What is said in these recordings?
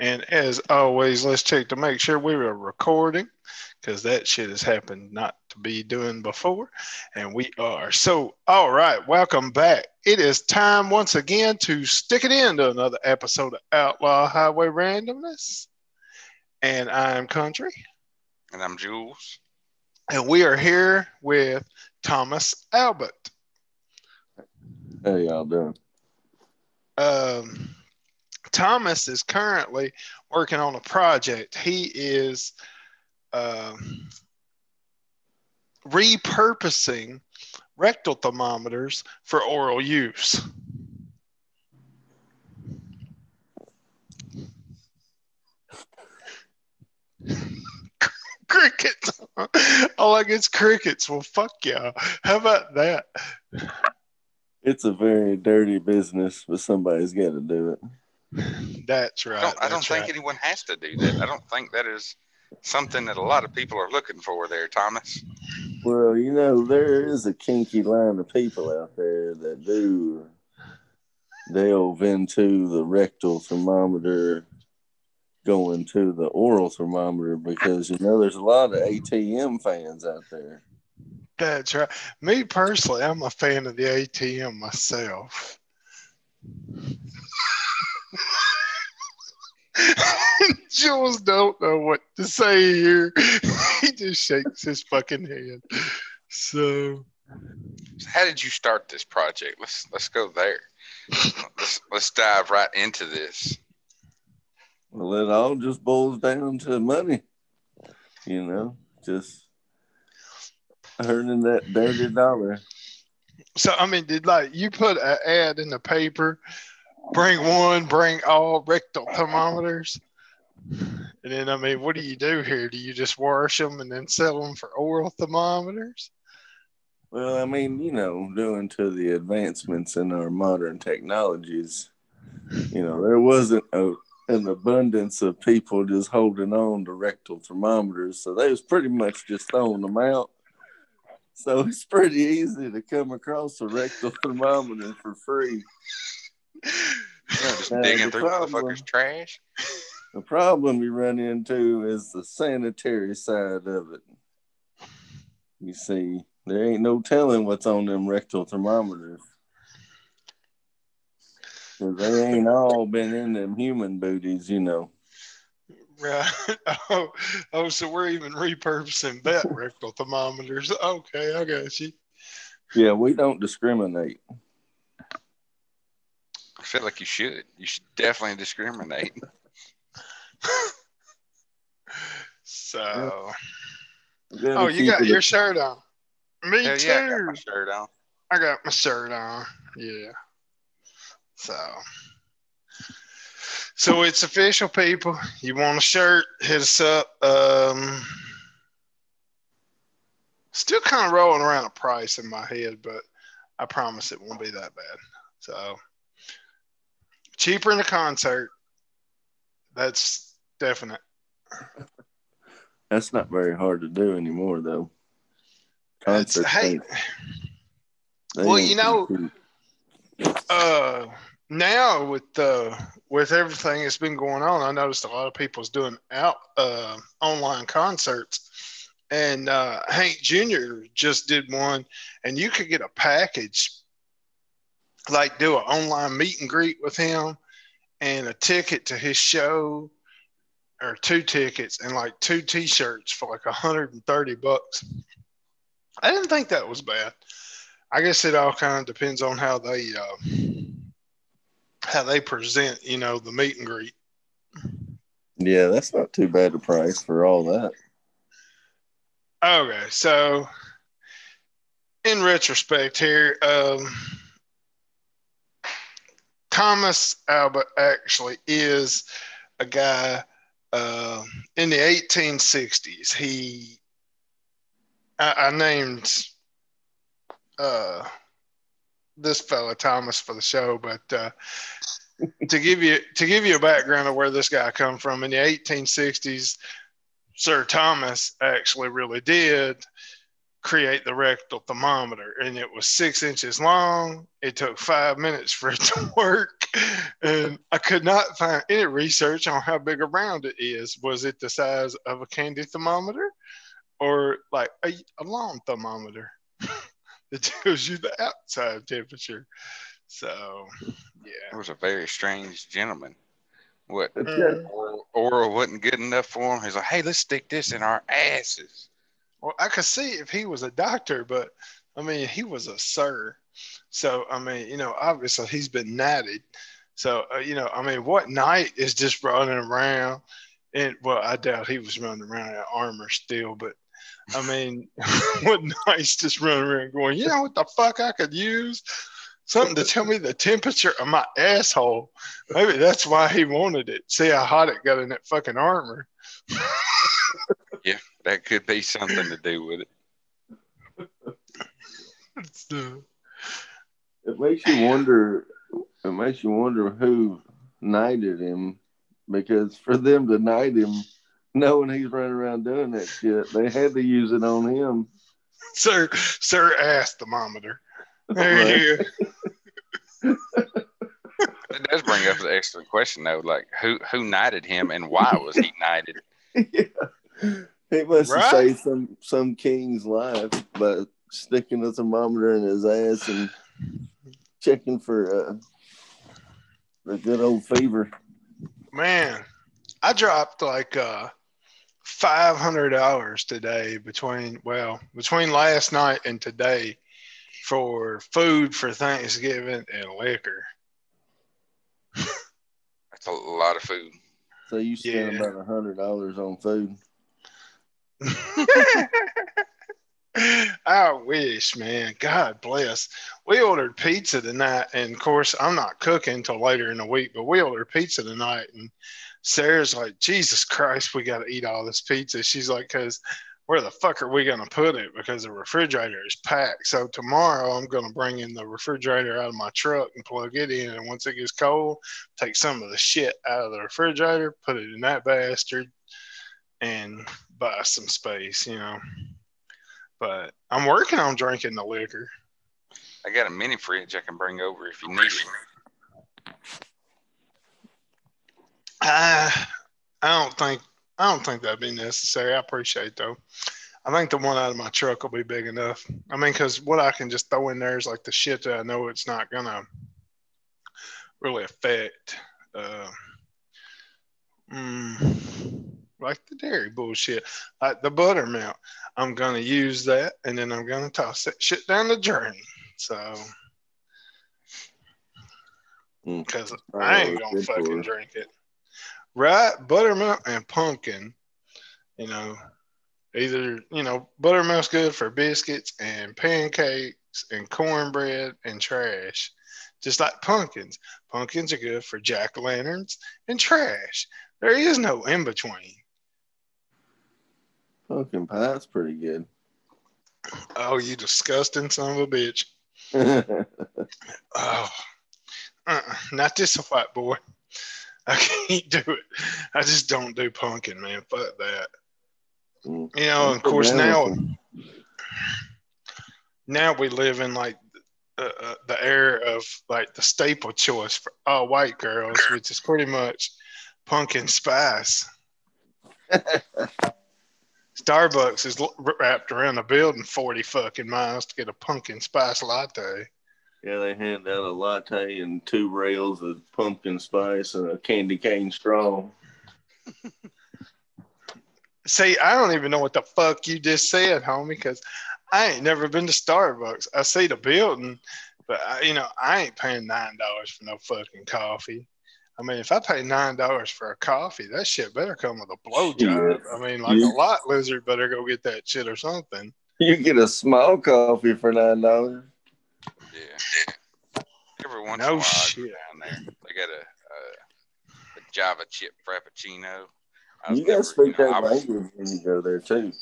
And as always, let's check to make sure we are recording because that shit has happened not to be doing before. And we are. So, all right, welcome back. It is time once again to stick it into another episode of Outlaw Highway Randomness. And I'm Country. And I'm Jules. And we are here with Thomas Albert. How y'all doing? Um, Thomas is currently working on a project. He is um, repurposing rectal thermometers for oral use. crickets. All I get's crickets. Well, fuck y'all. How about that? It's a very dirty business, but somebody's got to do it. That's right. I don't, I don't think right. anyone has to do that. I don't think that is something that a lot of people are looking for there, Thomas. Well, you know, there is a kinky line of people out there that do delve into the rectal thermometer going to the oral thermometer because, you know, there's a lot of ATM fans out there. That's right. Me personally, I'm a fan of the ATM myself. Jules don't know what to say here. he just shakes his fucking head. So How did you start this project? Let's let's go there. let's let's dive right into this. Well, it all just boils down to money, you know, just earning that dirty dollar. so I mean, did like you put an ad in the paper, bring one, bring all rectal thermometers? And then I mean, what do you do here? Do you just wash them and then sell them for oral thermometers? Well, I mean, you know, due to the advancements in our modern technologies, you know, there wasn't a, an abundance of people just holding on to rectal thermometers, so they was pretty much just throwing them out. So it's pretty easy to come across a rectal thermometer for free. Just Now, digging through problem- motherfuckers' trash. The problem you run into is the sanitary side of it. You see, there ain't no telling what's on them rectal thermometers. they ain't all been in them human booties, you know. Right. Oh, oh, so we're even repurposing that rectal thermometers. Okay, I got you. Yeah, we don't discriminate. I feel like you should. You should definitely discriminate. So, We oh, you got your shirt on. Me Hell too. yeah, I got my shirt on. I got my shirt on. Yeah. So, so it's official, people. You want a shirt? Hit us up. Um, still kind of rolling around a price in my head, but I promise it won't be that bad. So, cheaper in a concert. That's definite. That's not very hard to do anymore, though. Concerts hey, Well, you know- uh now with uh with everything that's been going on i noticed a lot of people's doing out uh online concerts and uh hank jr just did one and you could get a package like do an online meet and greet with him and a ticket to his show or two tickets and like two t-shirts for like 130 bucks i didn't think that was bad I guess it all kind of depends on how they uh, how they present, you know, the meet and greet. Yeah, that's not too bad a price for all that. Okay, so in retrospect here, um, Thomas Albert actually is a guy uh, in the 1860s. He I, I named uh, this fellow Thomas for the show, but uh, to give you to give you a background of where this guy come from in the 1860s, Sir Thomas actually really did create the rectal thermometer, and it was six inches long. It took five minutes for it to work, and I could not find any research on how big around it is. Was it the size of a candy thermometer or like a, a lawn thermometer that tells you the outside temperature? So, yeah. It was a very strange gentleman. What? Oral, oral wasn't good enough for him. He's like, hey, let's stick this in our asses. Well, I could see if he was a doctor, but I mean, he was a sir. So, I mean, you know, obviously he's been knighted. So, uh, you know, I mean, what knight is just running around? And well, I doubt he was running around in armor still, but I mean, what knight's just running around going, you know what the fuck I could use? Something to tell me the temperature of my asshole. Maybe that's why he wanted it. See how hot it got in that fucking armor. That could be something to do with it. So, It makes you wonder. It makes you wonder who knighted him, because for them to knight him, knowing he's running around doing that shit, they had to use it on him. sir, sir, ass thermometer. There you go. It does bring up an excellent question though, like who who knighted him and why was he knighted? yeah. He must have Right. saved some some king's life by sticking a thermometer in his ass and checking for uh, the good old fever. Man, I dropped like uh, five hundred dollars today between well between last night and today for food for Thanksgiving and liquor. That's a lot of food. So you spent Yeah. about a hundred dollars on food. I wish, man. God bless. We ordered pizza tonight, and of course, I'm not cooking until later in the week. But we ordered pizza tonight, and Sarah's like, "Jesus Christ, we got to eat all this pizza." She's like, "Cause where the fuck are we gonna put it? Because the refrigerator is packed. So tomorrow, I'm gonna bring in the refrigerator out of my truck and plug it in, and once it gets cold, take some of the shit out of the refrigerator, put it in that bastard, and buy some space, you know." But I'm working on drinking the liquor. I got a mini fridge I can bring over if you need it. I, I don't think I don't think that'd be necessary. I appreciate though. I think the one out of my truck will be big enough. I mean, because what I can just throw in there is like the shit that I know it's not gonna really affect. Uh, mm, like the dairy bullshit, like the buttermilk. I'm gonna use that, and then I'm gonna toss that shit down the drain. So, Mm. because Oh, I ain't gonna fucking drink it. Right, buttermilk and pumpkin. You know, either you know buttermilk's good for biscuits and pancakes and cornbread and trash, just like pumpkins. Pumpkins are good for jack o' lanterns and trash. There is no in between. Pumpkin pie's pretty good. Oh, you disgusting son of a bitch! Oh, uh-uh, not this a white boy. I can't do it. I just don't do pumpkin, man. Fuck that. Mm. You know, of course, now now we live in like uh, uh, the era of like the staple choice for all white girls, which is pretty much pumpkin spice. Starbucks is wrapped around the building 40 fucking miles to get a pumpkin spice latte. Yeah, they hand out a latte and two rails of pumpkin spice and a candy cane straw. See, I don't even know what the fuck you just said, homie, because I ain't never been to Starbucks. I see the building, but I, you know, I ain't paying nine dollars for no fucking coffee. I mean, if I pay nine dollars for a coffee, that shit better come with a blowjob. Shit. I mean, like You- a lot lizard better go get that shit or something. You get a small coffee for nine dollars. Yeah. Every once No in a while, shit. down there. They got a, a, a Java chip frappuccino. You gotta never- speak you know, that I was- language when you go there too. what'd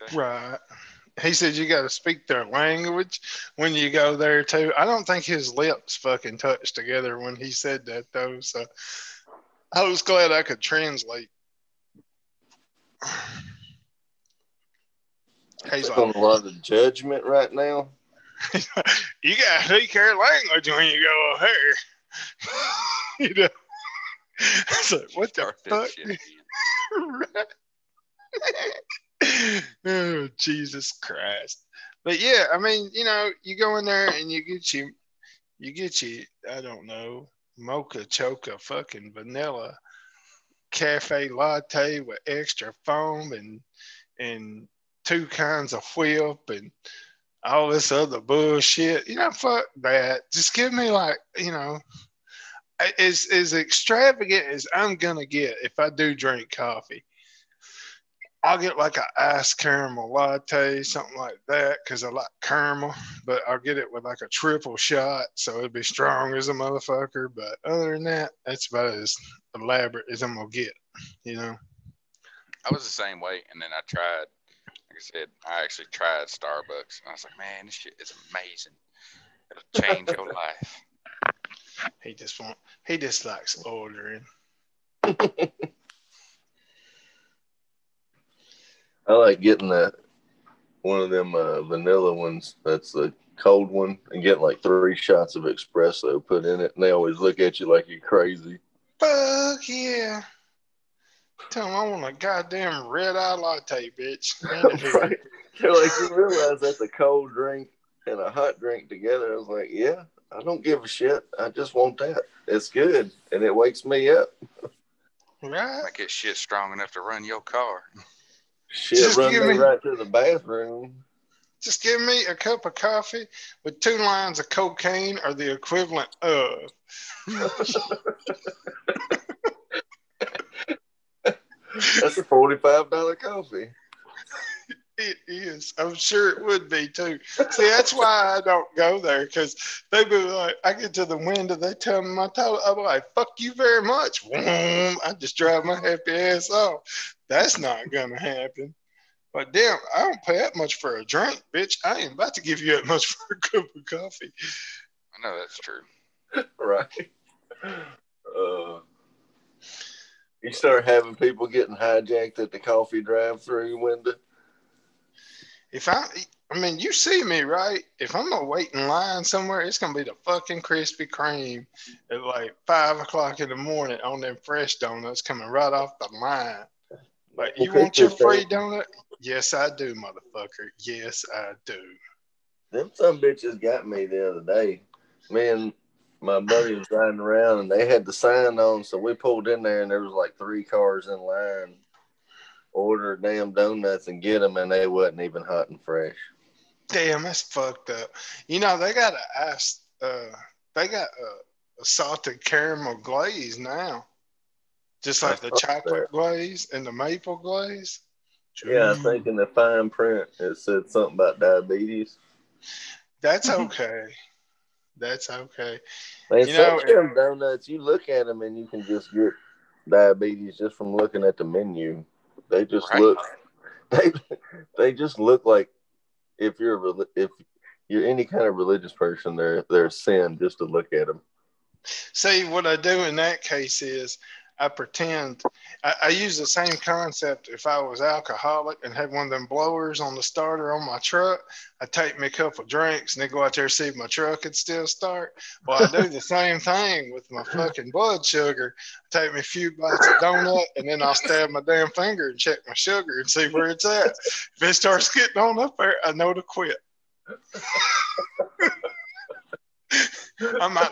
you say? Right. He said you got to speak their language when you go there too. I don't think his lips fucking touched together when he said that though. So I was glad I could translate. He's on like, a lot of judgment right now. you gotta speak her language when you go over here. you know. It's like, what the Start fuck? Oh, Jesus Christ. But yeah, I mean, you know, you go in there and you get you you get you, I don't know, mocha choca fucking vanilla cafe latte with extra foam and and two kinds of whip and all this other bullshit. You know, fuck that. Just give me like, you know, as as extravagant as I'm gonna get if I do drink coffee. I'll get like an iced caramel latte, something like that, because I like caramel. But I'll get it with like a triple shot, so it'd be strong as a motherfucker. But other than that, that's about as elaborate as I'm gonna get. You know. I was the same way, and then I tried. Like I said, I actually tried Starbucks, and I was like, man, this shit is amazing. It'll change your life. He just want he just likes ordering. I like getting that one of them uh, vanilla ones. That's the cold one, and getting like three shots of espresso put in it, and they always look at you like you're crazy. Fuck yeah. Tell them I want a goddamn red eye latte, bitch. right? They're like you realize that's a cold drink and a hot drink together. I was like, yeah, I don't give a shit. I just want that. It's good, and it wakes me up. Right? Make it shit strong enough to run your car. Shit, Just run me- right to the bathroom. Just give me a cup of coffee with two lines of cocaine or the equivalent of. That's a forty-five dollar coffee. It is. I'm sure it would be too. See, that's why I don't go there because they be like, I get to the window, they tell me my total. I'm like, fuck you very much. I just drive my happy ass off. That's not gonna happen. But damn, I don't pay that much for a drink, bitch. I ain't about to give you that much for a cup of coffee. I know that's true. right? Uh, you start having people getting hijacked at the coffee drive-through window. If I, I mean, you see me, right? If I'm gonna wait in line somewhere, it's gonna be the fucking Krispy Kreme at like five o'clock in the morning on them fresh donuts coming right off the line. Like, you want your free donut? Yes, I do, motherfucker. Yes, I do. Them some bitches got me the other day. Me and my buddy was riding around, and they had the sign on, so we pulled in there, and there was like three cars in line. Order damn donuts and get them, and they wasn't even hot and fresh. Damn, that's fucked up. You know, they got a ice, uh, they got a, a salted caramel glaze now. Just like the chocolate glaze and the maple glaze. Yeah, I think in the fine print it said something about diabetes. That's okay. That's okay. Man, You know- donuts, you look at them and you can just get diabetes just from looking at the menu. They just Right. look, they they just look like if you're a if you're any kind of religious person, they're they're a sin just to look at them. See, what I do in that case is I pretend I, I use the same concept if I was alcoholic and had one of them blowers on the starter on my truck. I take me a couple drinks and then go out there and see if my truck could still start. Well, I do the same thing with my fucking blood sugar. I take me a few bites of donut and then I'll stab my damn finger and check my sugar and see where it's at. If it starts getting on up there, I know to quit. I might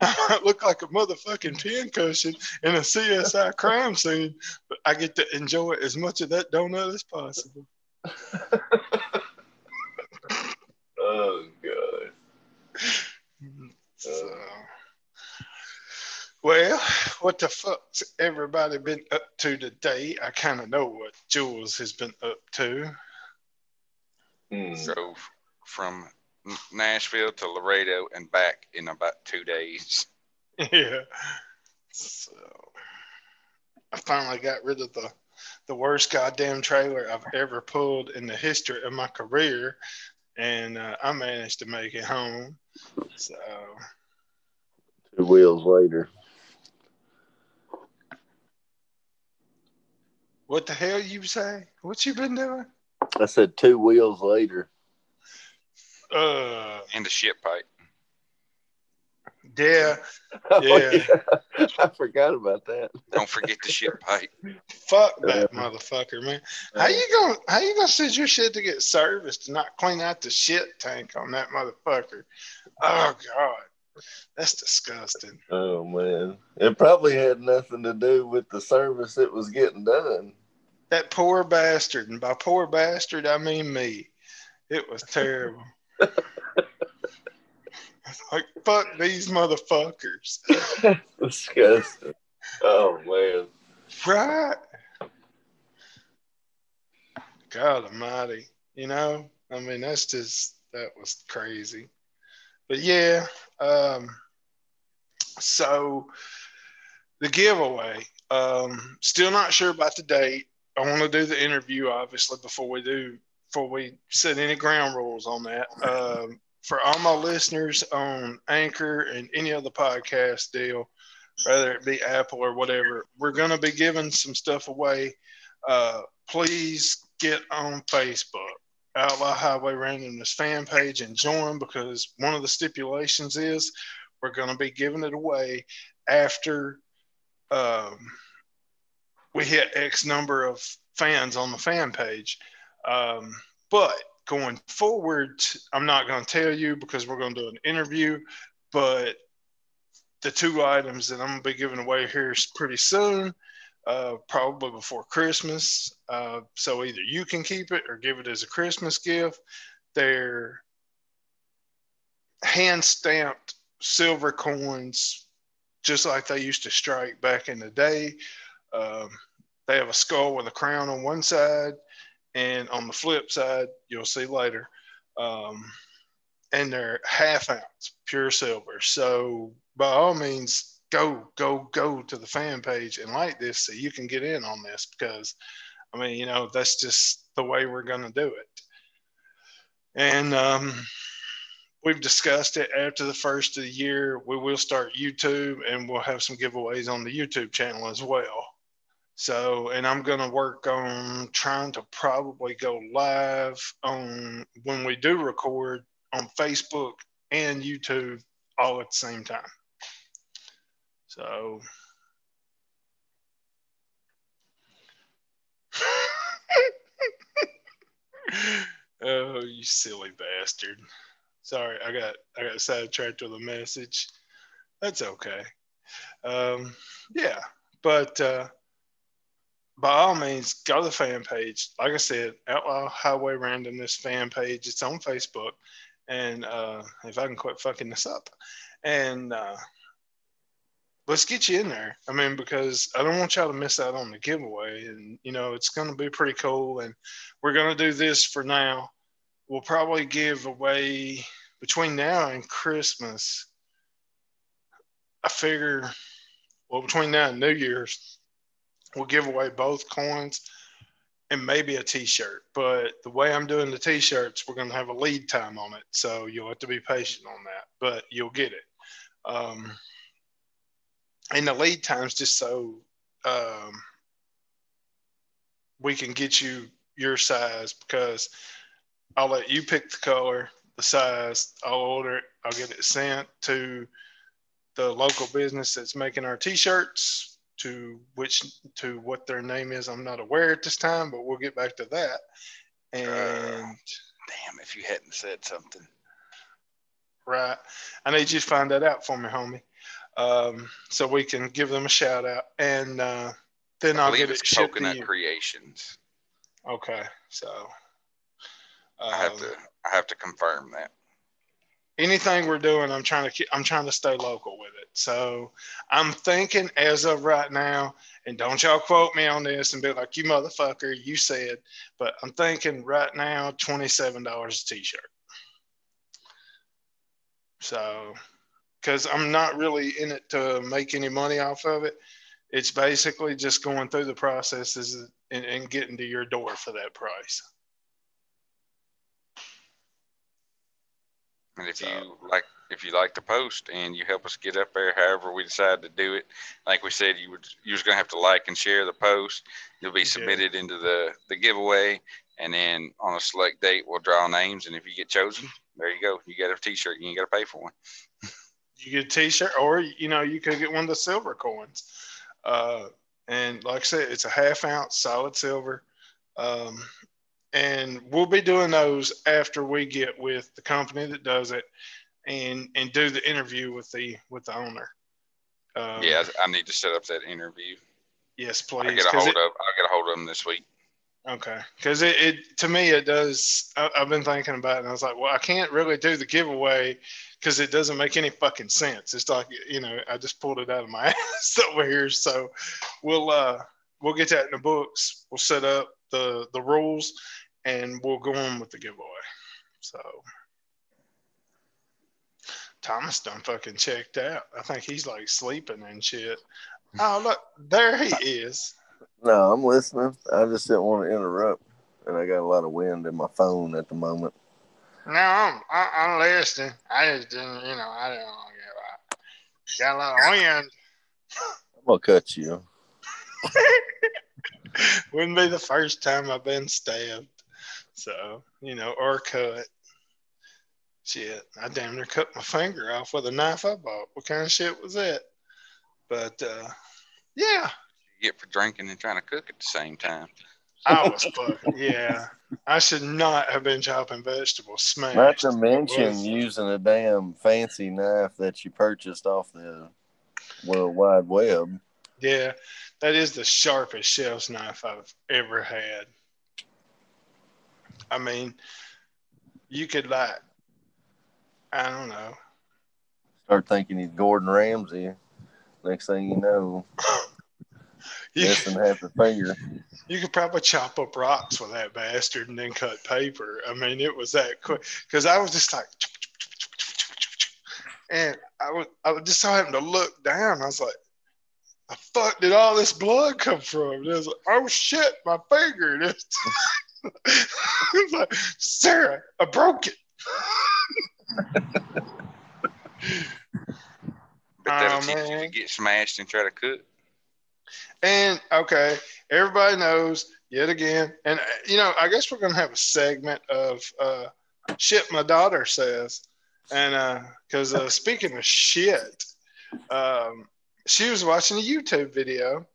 I look like a motherfucking pincushion in a CSI crime scene, but I get to enjoy as much of that donut as possible. Oh god. So, well, what the fuck's everybody been up to today? I kind of know what Jules has been up to. Hmm. Drove from N- Nashville to Laredo and back in about two days. yeah. So I finally got rid of the the worst goddamn trailer I've ever pulled in the history of my career, and uh, I managed to make it home. So Two wheels later. what the hell you say? What you been doing? I said two wheels later. Uh, and the shit pipe. yeah, Oh, Yeah. yeah. I forgot about that. Don't forget the shit pipe. fuck that motherfucker, man. How you gonna how you gonna send your shit to get serviced and not clean out the shit tank on that motherfucker? Oh god, that's disgusting. Oh man, it probably had nothing to do with the service it was getting done. That poor bastard, and by poor bastard I mean me. It was terrible. Like fuck these motherfuckers, Disgusting. Oh man. right? God Almighty, you know. I mean, that's just that was crazy. But yeah, um, so the giveaway. Um, still not sure about the date. I want to do the interview obviously before we do before we set any ground rules on that. Um, for all my listeners on Anchor and any other podcast deal, whether it be Apple or whatever, we're going to be giving some stuff away. Uh, please get on Facebook, Outlaw Highway Randomness fan page, and join because one of the stipulations is we're going to be giving it away after um, we hit X number of fans on the fan page. Um, but going forward, I'm not going to tell you because we're going to do an interview. But the two items that I'm going to be giving away here pretty soon, uh, probably before Christmas. Uh, so either you can keep it or give it as a Christmas gift. They're hand stamped silver coins, just like they used to strike back in the day. Um, they have a skull with a crown on one side, and on the flip side, you'll see later. Um, and they're half ounce pure silver. So by all means, go, go, go to the fan page and like this so you can get in on this because I mean, you know, that's just the way we're going to do it. And um, we've discussed it after the first of the year. We will start YouTube and we'll have some giveaways on the YouTube channel as well. So, and I'm going to work on trying to probably go live on when we do record on Facebook and YouTube all at the same time. So, oh, you silly bastard. Sorry, I got I got sidetracked with a message. That's okay. Um, yeah, but uh, by all means, go to the fan page. Like I said, Outlaw Highway Randomness fan page. It's on Facebook. And uh, if I can quit fucking this up, and uh, let's get you in there. I mean, because I don't want y'all to miss out on the giveaway. And, you know, it's going to be pretty cool. And we're going to do this for now. We'll probably give away between now and Christmas. I figure, well, between now and New Year's, we'll give away both coins and maybe a t-shirt but the way i'm doing the t-shirts we're going to have a lead time on it so you'll have to be patient on that but you'll get it. Um, and the lead time's just so um, we can get you your size because i'll let you pick the color the size i'll order it i'll get it sent to the local business that's making our t-shirts to which to what their name is i'm not aware at this time but we'll get back to that and Damn, if you hadn't said something. right i need you to find that out for me homie um, so we can give them a shout out and uh, then I i'll believe get it shipped to Coconut you Creations. okay so I have um, to I have to confirm that. Anything we're doing, I'm trying to keep, I'm trying to stay local with it. So I'm thinking as of right now, and don't y'all quote me on this and be like, you motherfucker, you said, but I'm thinking right now, $27 a t-shirt. So, cause I'm not really in it to make any money off of it. It's basically just going through the processes and, and getting to your door for that price. And if So- you like if you like the post and you help us get up there, however we decide to do it, like we said, you would you're just gonna have to like and share the post. You'll be submitted into the the giveaway, and then on a select date we'll draw names, and if you get chosen, there you go. You get a T-shirt. You ain't got to pay for one. you get a T-shirt, or you know, you could get one of the silver coins. Uh, and like I said, it's a half ounce solid silver. Um, and we'll be doing those after we get with the company that does it and and do the interview with the with the owner. Um, yeah, I need to set up that interview. Yes, please. I get a hold it, of. I get a hold of them this week. Okay, because it, it to me it does. I, have been thinking about it, and I was like, well, I can't really do the giveaway because it doesn't make any fucking sense. It's like you know, I just pulled it out of my ass over here. So we'll uh we'll get that in the books. We'll set up the the rules, and we'll go on with the giveaway. So Thomas done fucking checked out. I think he's like sleeping and shit. Oh look, there he is. No, I'm listening. I just didn't want to interrupt, and I got a lot of wind in my phone at the moment. No, I'm I, am i am listening. I just didn't, you know, I didn't want to get Got a lot of wind. I'm gonna cut you. Wouldn't be the first time I've been stabbed. So, you know, or cut. Shit, I damn near cut my finger off with a knife I bought. What kind of shit was that? But uh, yeah. You get for drinking and trying to cook at the same time. I was fucking yeah. I should not have been chopping vegetables. Smashed. Not to mention using a damn fancy knife that you purchased off the World Wide Web. Yeah, that is the sharpest chef's knife I've ever had. I mean, you could like, I don't know. Start thinking he's Gordon Ramsay. Next thing you know, missing half a finger. You could probably chop up rocks with that bastard and then cut paper. I mean, it was that quick because I was just like, and I was I just so happened to look down. I was like, the fuck did all this blood come from? And it was like, oh shit, my finger. Like, Sarah, I broke it. but that'll oh, teach man. you to get smashed and try to cook. And okay, everybody knows yet again, and you know, I guess we're gonna have a segment of uh, shit my daughter says, and because uh, uh, speaking of shit, um, she was watching a YouTube video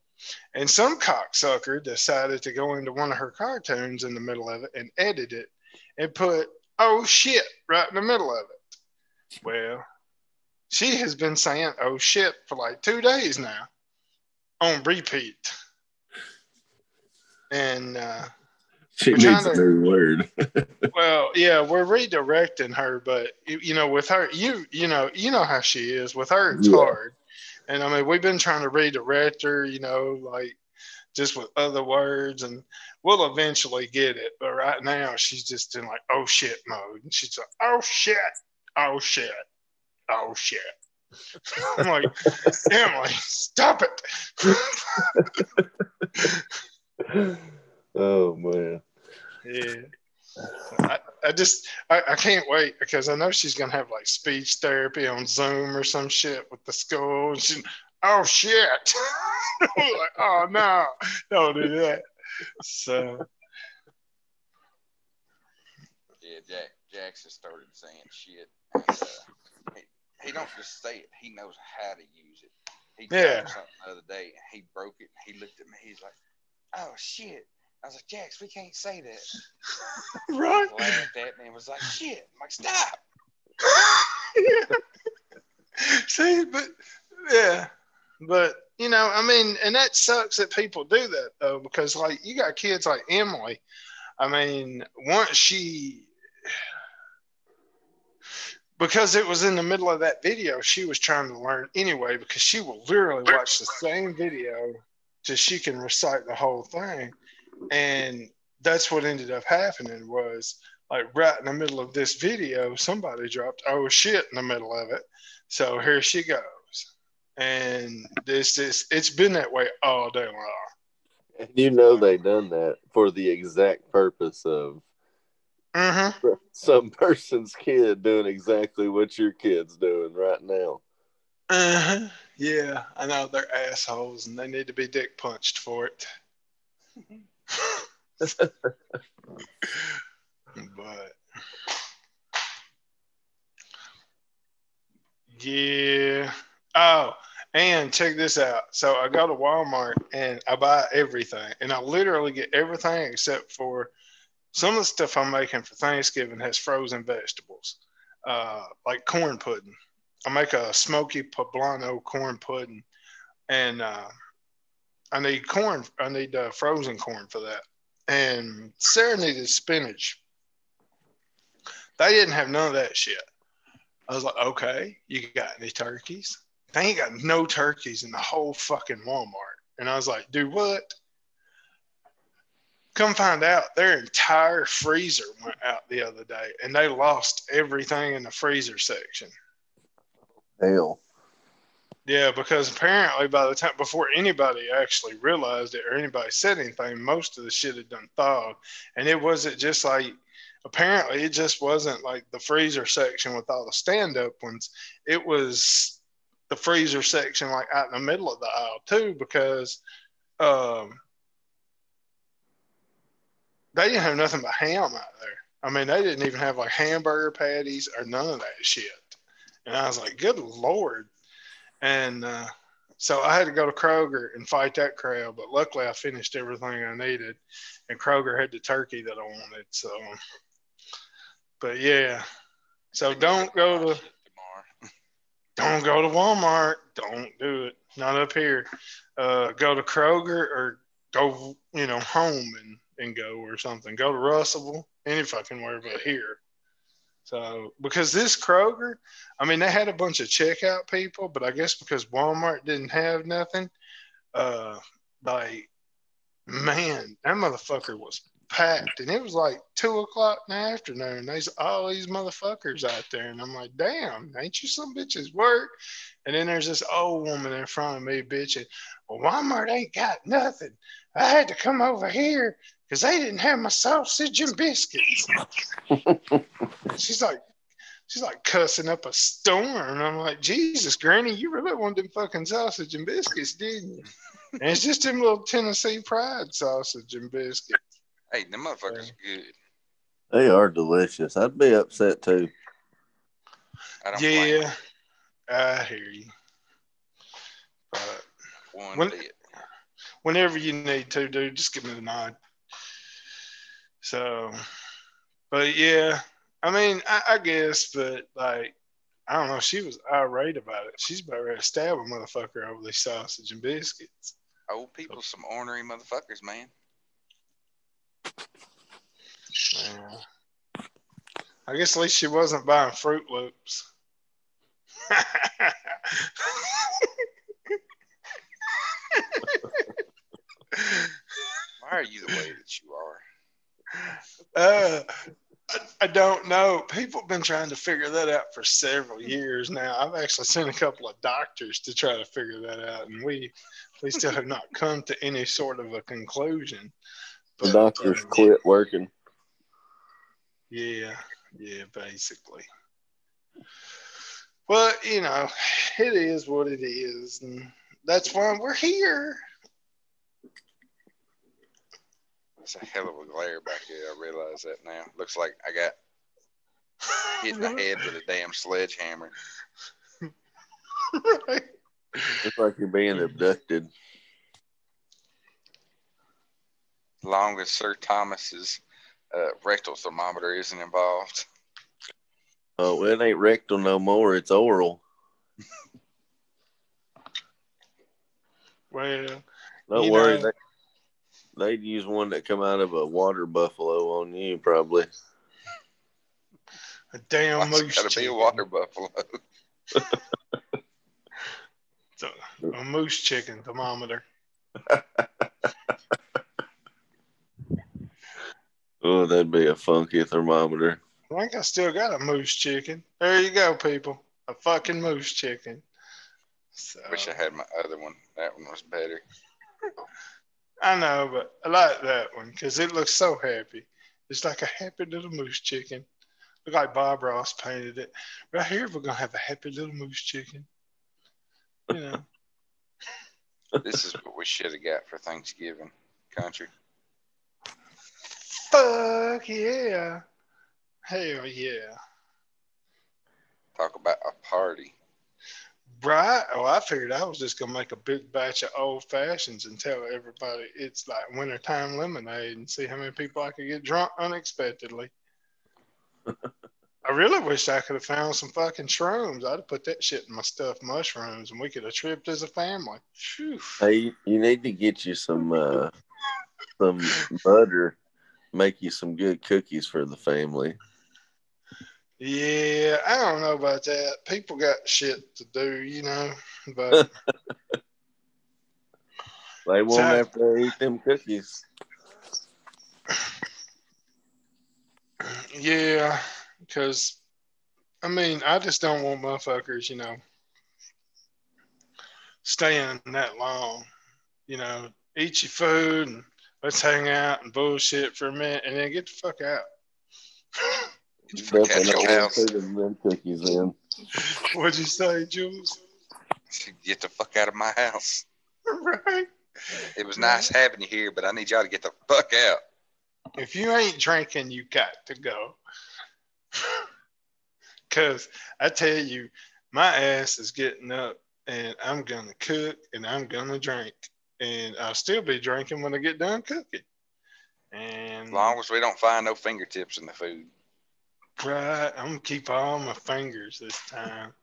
and some cocksucker decided to go into one of her cartoons in the middle of it and edit it and put, oh shit, right in the middle of it. Well, she has been saying, oh shit, for like two days now on repeat. And, uh, she needs to, a new word. well, yeah, we're redirecting her, but you know, with her, you you know, you know how she is. With her, it's yeah. hard and I mean, we've been trying to redirect her, you know, like just with other words, and we'll eventually get it. But right now, she's just in like, oh shit mode. And she's like, oh shit, oh shit, oh shit. I'm like, Emily, stop it. oh, man. Yeah. I, I just I, I, can't wait because I know she's gonna have like speech therapy on Zoom or some shit with the school. And she, oh shit! like, oh no, don't do that. So yeah, Jack Jackson started saying shit. And, uh, he, he don't just say it; he knows how to use it. He yeah. something the other day. And he broke it. He looked at me. He's like, "Oh shit!" I was like, Jax, we can't say that. right. He laughed at me and was like, shit. I'm like, stop. See, but yeah, but you know, I mean, and that sucks that people do that though, because like you got kids like Emily. I mean, once she, because it was in the middle of that video, she was trying to learn anyway, because she will literally watch the same video till she can recite the whole thing and that's what ended up happening was like right in the middle of this video somebody dropped oh shit in the middle of it. So here she goes. And this is it's been that way all day long. And you know they done that for the exact purpose of mm-hmm. some person's kid doing exactly what your kid's doing right now. Uh-huh. yeah i know they're assholes and they need to be dick punched for it but Yeah. Oh, and check this out. So I go to Walmart and I buy everything, and I literally get everything except for some of the stuff I'm making for Thanksgiving has frozen vegetables, uh, like corn pudding. I make a smoky poblano corn pudding, and uh, I need corn. I need uh, frozen corn for that. And Sarah needed spinach. They didn't have none of that shit. I was like, okay, you got any turkeys? They ain't got no turkeys in the whole fucking Walmart. And I was like, dude, what? Come find out their entire freezer went out the other day and they lost everything in the freezer section. Hell. Yeah, because apparently by the time before anybody actually realized it or anybody said anything, most of the shit had done thawed. And it wasn't just like apparently it just wasn't like the freezer section with all the stand up ones. It was the freezer section like out in the middle of the aisle too, because um they didn't have nothing but ham out there. I mean, they didn't even have like hamburger patties or none of that shit. And I was like, good lord. And uh, so I had to go to Kroger and fight that crowd. But luckily, I finished everything I needed, and Kroger had the turkey that I wanted. So, but yeah. So don't go to don't go to Walmart. Don't do it. Not up here. Uh, go to Kroger or go, you know, home and, and go or something. Go to Russellville, any fucking where but here. So because this Kroger, I mean, they had a bunch of checkout people, but I guess because Walmart didn't have nothing, uh, like man, that motherfucker was packed, and it was like two o'clock in the afternoon. There's all these motherfuckers out there, and I'm like, damn, ain't you some bitches work? And then there's this old woman in front of me bitching, well, Walmart ain't got nothing. I had to come over here because they didn't have my sausage and biscuits. she's like, she's like cussing up a storm. And I'm like, Jesus, Granny, you really wanted them fucking sausage and biscuits, didn't you? and it's just them little Tennessee Pride sausage and biscuits. Hey, them motherfuckers yeah. good. They are delicious. I'd be upset too. yeah, I hear you. But One when, whenever you need to, dude, just give me the nod. So, but yeah, I mean, I, I, guess, but like, I don't know. She was irate about it. She's about ready to stab a motherfucker over these sausage and biscuits. Old people, some ornery motherfuckers, man. Yeah. I guess at least she wasn't buying Froot Loops. Why are you the way that you are? Uh, I, I, don't know. People have been trying to figure that out for several years now. I've actually sent a couple of doctors to try to figure that out, and we we still have not come to any sort of a conclusion. But, the doctors um, quit working. Yeah, yeah, basically. Well, you know, it is what it is, and that's why we're here. It's a hell of a glare back here. I realize that now. Looks like I got hit in the head with a damn sledgehammer. right. Looks like you're being abducted. As long as Sir Thomas's uh, rectal thermometer isn't involved. Oh, it ain't rectal no more. It's oral. well, don't worry. Know, they'd use one that come out of a water buffalo on you, probably. A damn Why's moose. Got to be a water buffalo. a, a moose chicken thermometer. oh, that'd be a funky thermometer. I think I still got a moose chicken. There you go, people. A fucking moose chicken. So. Wish I had my other one. That one was better. I know, but I like that one because it looks so happy. It's like a happy little moose chicken. Look like Bob Ross painted it. Right here, we're gonna have a happy little moose chicken. You know. this is what we should have got for Thanksgiving, country. Fuck yeah! Hell yeah! Talk about a party. Right. Oh, I figured I was just gonna make a big batch of old fashions and tell everybody it's like wintertime lemonade and see how many people I could get drunk unexpectedly. I really wish I could have found some fucking shrooms. I'd have put that shit in my stuffed mushrooms and we could have tripped as a family. Whew. Hey, you need to get you some uh some butter, make you some good cookies for the family. Yeah, I don't know about that. People got shit to do, you know. But they won't So- have to eat them cookies. yeah, because I mean, I just don't want motherfuckers, you know, staying that long. You know, eat your food and let's hang out and bullshit for a minute and then get the fuck out. Fuck out Definitely your not house. them cookies in. What'd you say, Jules? Get the fuck out of my house. right. It was nice having you here, but I need y'all to get the fuck out. If you ain't drinking, you got to go. Cause I tell you, my ass is getting up and I'm gonna cook and I'm gonna drink. And I'll still be drinking when I get done cooking. And As long as we don't find no fingertips in the food. Right, I'm gonna keep all my fingers this time.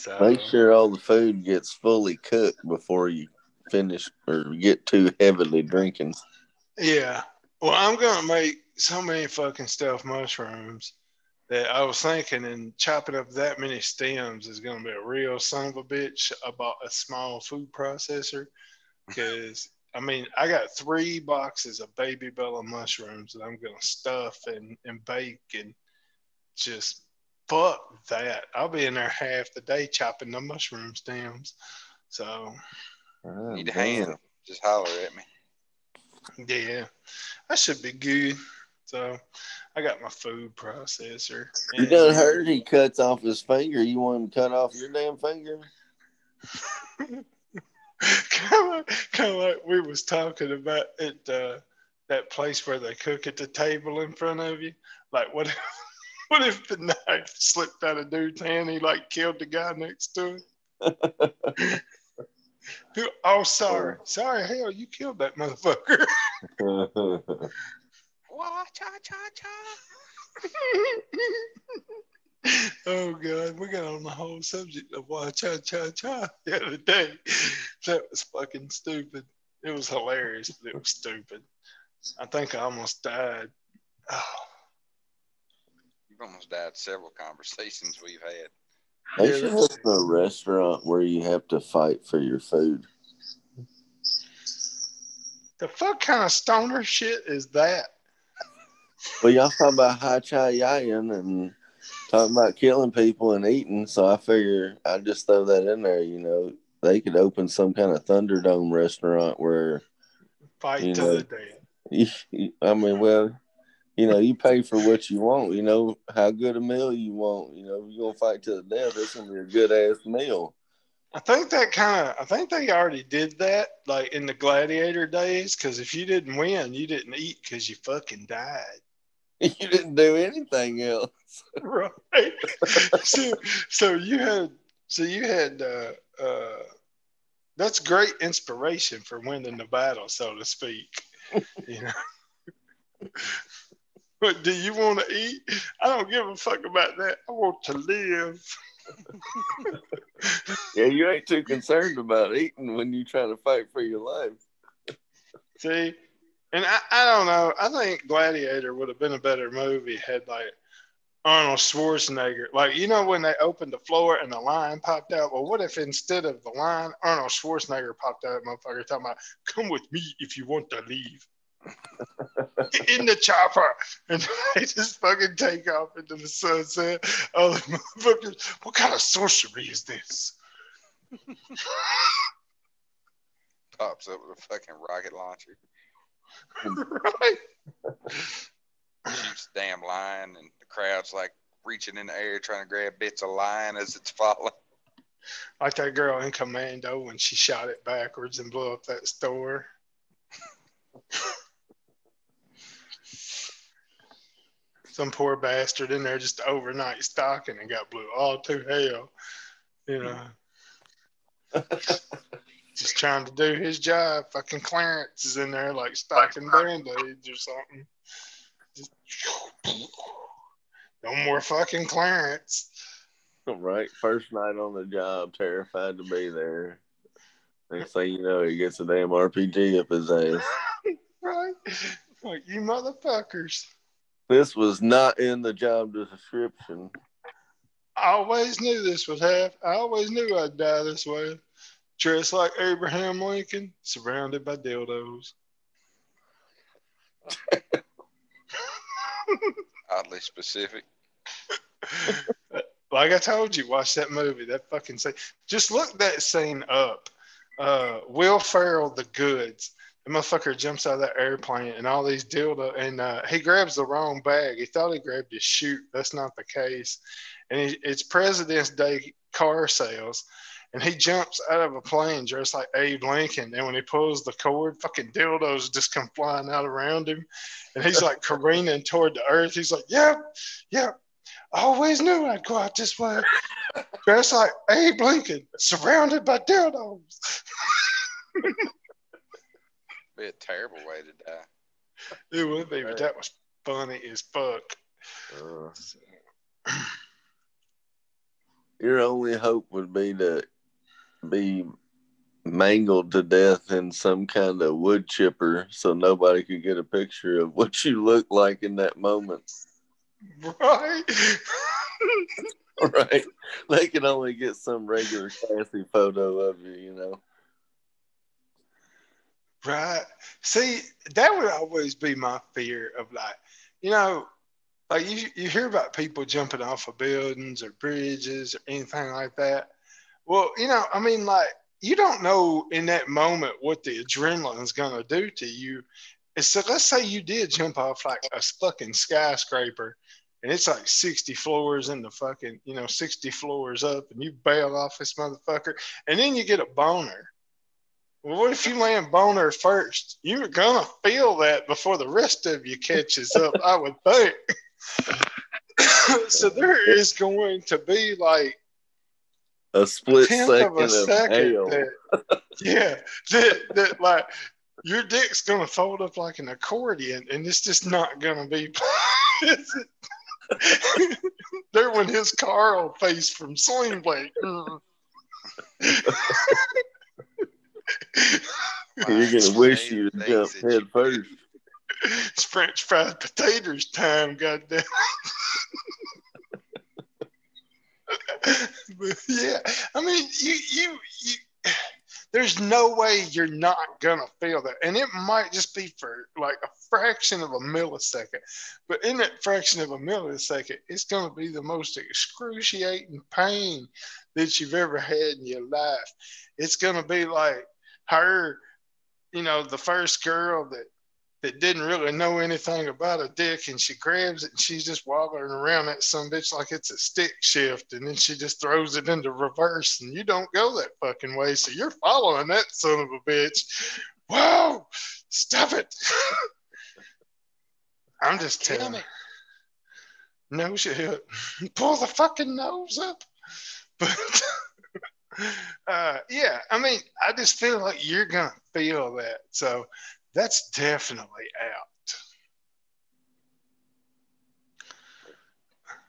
So Make sure all the food gets fully cooked before you finish or get too heavily drinking. Yeah. Well, I'm gonna make so many fucking stuffed mushrooms that I was thinking, and chopping up that many stems is gonna be a real son of a bitch. I bought a small food processor because I mean I got three boxes of baby bella mushrooms that I'm gonna stuff and, and bake and just fuck that. I'll be in there half the day chopping the mushroom stems. So Oh, Need a damn. hand. Just holler at me. Yeah, I should be good. So I got my food processor. You done heard he cuts off his finger. You want him to cut off your damn finger? kind of, kind of like we was talking about at uh, that place where they cook at the table in front of you. Like what? What if the knife slipped out of dude's hand? He like killed the guy next to him. Oh, sorry, sorry, hell, you killed that motherfucker. Wah, cha, cha, cha. oh god, we got on the whole subject of why cha cha cha the other day. That was fucking stupid. It was hilarious, but it was stupid. I think I almost died. Oh, almost died several conversations we've had. They should that's- have a restaurant where you have to fight for your food. the fuck kind of stoner shit is that? Well, y'all talking about high chai yayin and talking about killing people and eating, so I figure I'd just throw that in there. You know, they could open some kind of Thunderdome restaurant where Fight You to know. the death. you, you- I mean, well, you know, you pay for what you want. You know how good a meal you want. You know, you're gonna fight to the death. It's gonna be a good ass meal. I think that kind of. I think they already did that, like in the gladiator days. Because if you didn't win, you didn't eat because you fucking died. You didn't do anything else. right so so you had so you had uh uh that's great inspiration for winning the battle so to speak you know but do you want to eat i don't give a fuck about that i want to live Yeah, you ain't too concerned about eating when you trying to fight for your life. see and I, I don't know i think gladiator would have been a better movie had like Arnold Schwarzenegger, like you know when they opened the floor and the lion popped out. Well, what if instead of the lion, Arnold Schwarzenegger popped out, motherfucker, talking about "Come with me if you want to leave." in the chopper, and they just fucking take off into the sunset. Oh, the motherfuckers! What kind of sorcery is this? Pops up with a fucking rocket launcher. right? Shoots damn lion, and the crowd's like reaching in the air trying to grab bits of lion as it's falling. Like that girl in Commando when she shot it backwards and blew up that store. Some poor bastard in there just overnight stocking and got blew all to hell. You know. Just trying to do his job. Fucking Clarence is in there like stocking band-aids or something. Just, no more fucking Clarence. Right. First night on the job, terrified to be there. Next thing you know, he gets a damn RPG up his ass. right. Like, you motherfuckers. This was not in the job description. I always knew this would happen. I always knew I'd die this way. Dressed like Abraham Lincoln, surrounded by dildos. Oddly specific. like I told you, watch that movie. That fucking scene. Just look that scene up. Uh, Will Ferrell, The Goods. The motherfucker jumps out of that airplane and all these dildo, and uh, he grabs the wrong bag. He thought he grabbed his chute. That's not the case. And he, it's President's Day car sales. And he jumps out of a plane dressed like Abe Lincoln. And when he pulls the cord, fucking dildos just come flying out around him. And he's like careening toward the earth. He's like, Yep, yep. I always knew I'd go out this way. Dressed like Abe Lincoln, surrounded by dildos. be a terrible way to die. It would be, but that was funny as fuck. Uh, your only hope would be to be mangled to death in some kind of wood chipper so nobody could get a picture of what you look like in that moment. Right. right. They can only get some regular Cassie photo of you, you know. Right. See, that would always be my fear of like, you know, like you, you hear about people jumping off of buildings or bridges or anything like that. Well, you know, I mean, like, you don't know in that moment what the adrenaline is going to do to you. And so let's say you did jump off like a fucking skyscraper and it's like 60 floors in the fucking, you know, 60 floors up and you bail off this motherfucker and then you get a boner. Well, what if you land boner first? You're gonna feel that before the rest of you catches up, I would think. so there is going to be like a split second of, a of second that, yeah, that, that like your dick's gonna fold up like an accordion, and it's just not gonna be. there when his car will face from Sling Blade. You're gonna wish you to jump head first. It's French fried potatoes time, goddamn. yeah, I mean, you, you, you. There's no way you're not gonna feel that, and it might just be for like a fraction of a millisecond. But in that fraction of a millisecond, it's gonna be the most excruciating pain that you've ever had in your life. It's gonna be like her, you know, the first girl that that didn't really know anything about a dick and she grabs it and she's just wobbling around that some bitch like it's a stick shift and then she just throws it into reverse and you don't go that fucking way. So you're following that son of a bitch. Whoa, stop it. I'm just telling you. No shit. Pull the fucking nose up. But uh, yeah, I mean, I just feel like you're gonna feel that. So that's definitely out.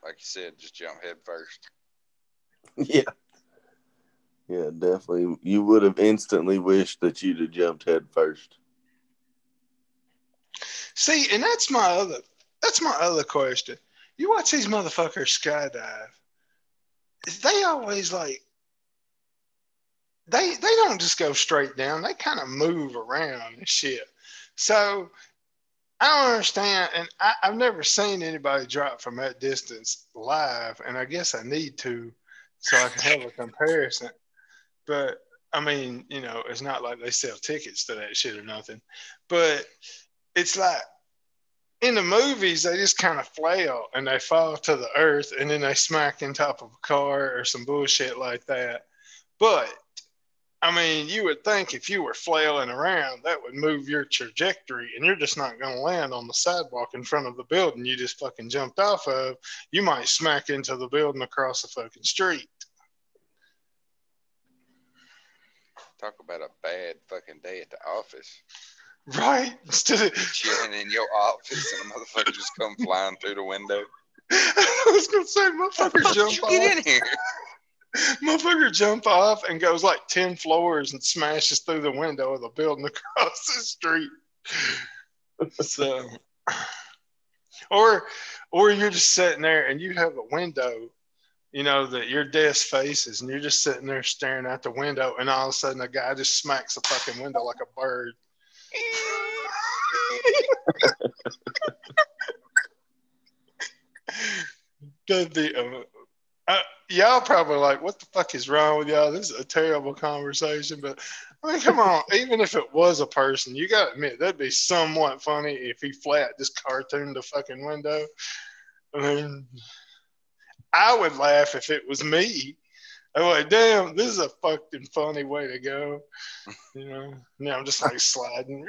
Like you said, just jump head first. Yeah. Yeah, definitely. You would have instantly wished that you'd have jumped head first. See, and that's my other that's my other question. You watch these motherfuckers skydive. They always like they they don't just go straight down. They kind of move around and shit. So I don't understand, and I, have never seen anybody drop from that distance live, and I guess I need to so I can have a comparison. But I mean, you know, it's not like they sell tickets to that shit or nothing. But it's like in the movies, they just kind of flail and they fall to the earth and then they smack in top of a car or some bullshit like that. But I mean, you would think if you were flailing around, that would move your trajectory, and you're just not going to land on the sidewalk in front of the building you just fucking jumped off of. You might smack into the building across the fucking street. Talk about a bad fucking day at the office. Right? Instead of chilling in your office and a motherfucker just come flying through the window. I was gonna say, motherfucker, jump you off. get in here. Motherfucker jump off and goes like ten floors and smashes through the window of the building across the street. So, or, or you're just sitting there and you have a window, you know, that your desk faces, and you're just sitting there staring out the window, and all of a sudden a guy just smacks the fucking window like a bird. That'd be, uh, uh, y'all probably like, what the fuck is wrong with y'all? This is a terrible conversation, but I mean, come on. Even if it was a person, you got to admit that'd be somewhat funny if he flat just cartooned the fucking window. I mean, I would laugh if it was me. I'm like, damn, this is a fucking funny way to go. You know, now I'm just like sliding.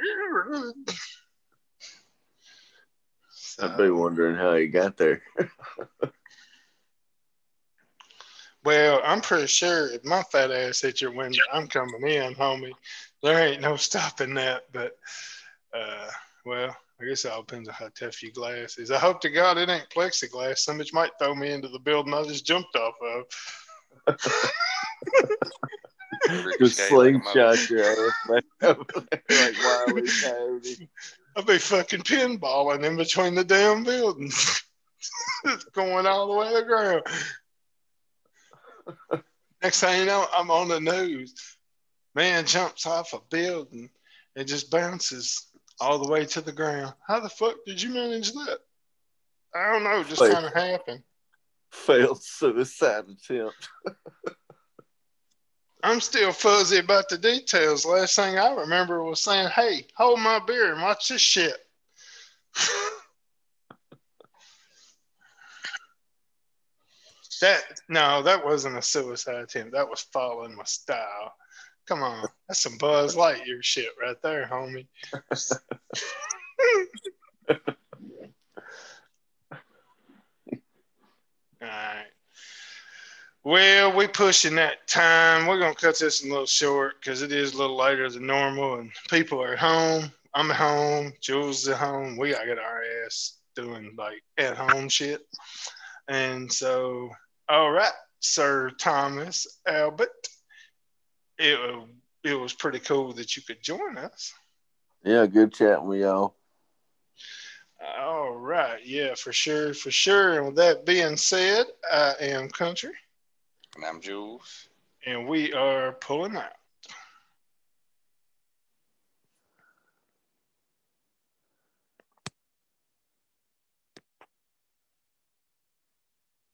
I'd be wondering how he got there. Well, I'm pretty sure if my fat ass hit your window, I'm coming in, homie. There ain't no stopping that. But, uh, well, I guess it all depends on how tough your glass is. I hope to God it ain't plexiglass. Somebody might throw me into the building I just jumped off of. Just slingshot your ass back like Wiley Coyote. I'll be fucking pinballing in between the damn buildings. it's going all the way to the ground. Next thing you know, I'm on the news. Man jumps off a building and just bounces all the way to the ground. How the fuck did you manage that? I don't know. Just kind of happened. Failed suicide attempt. I'm still fuzzy about the details. Last thing I remember was saying, "Hey, hold my beer and watch this shit." that no, that wasn't a suicide attempt. That was following my style. Come on, that's some Buzz Lightyear shit right there, homie. All right. Well, we pushing that time. We're gonna cut this a little short because it is a little later than normal, and people are at home. I'm at home. Jules is at home. We gotta get our ass doing like at home shit. And so, all right, Sir Thomas Albert, it uh, it was pretty cool that you could join us. Yeah, good chatting with y'all. All right, yeah, for sure, for sure. And with that being said, I am Country, And I'm Jules. and we are pulling out.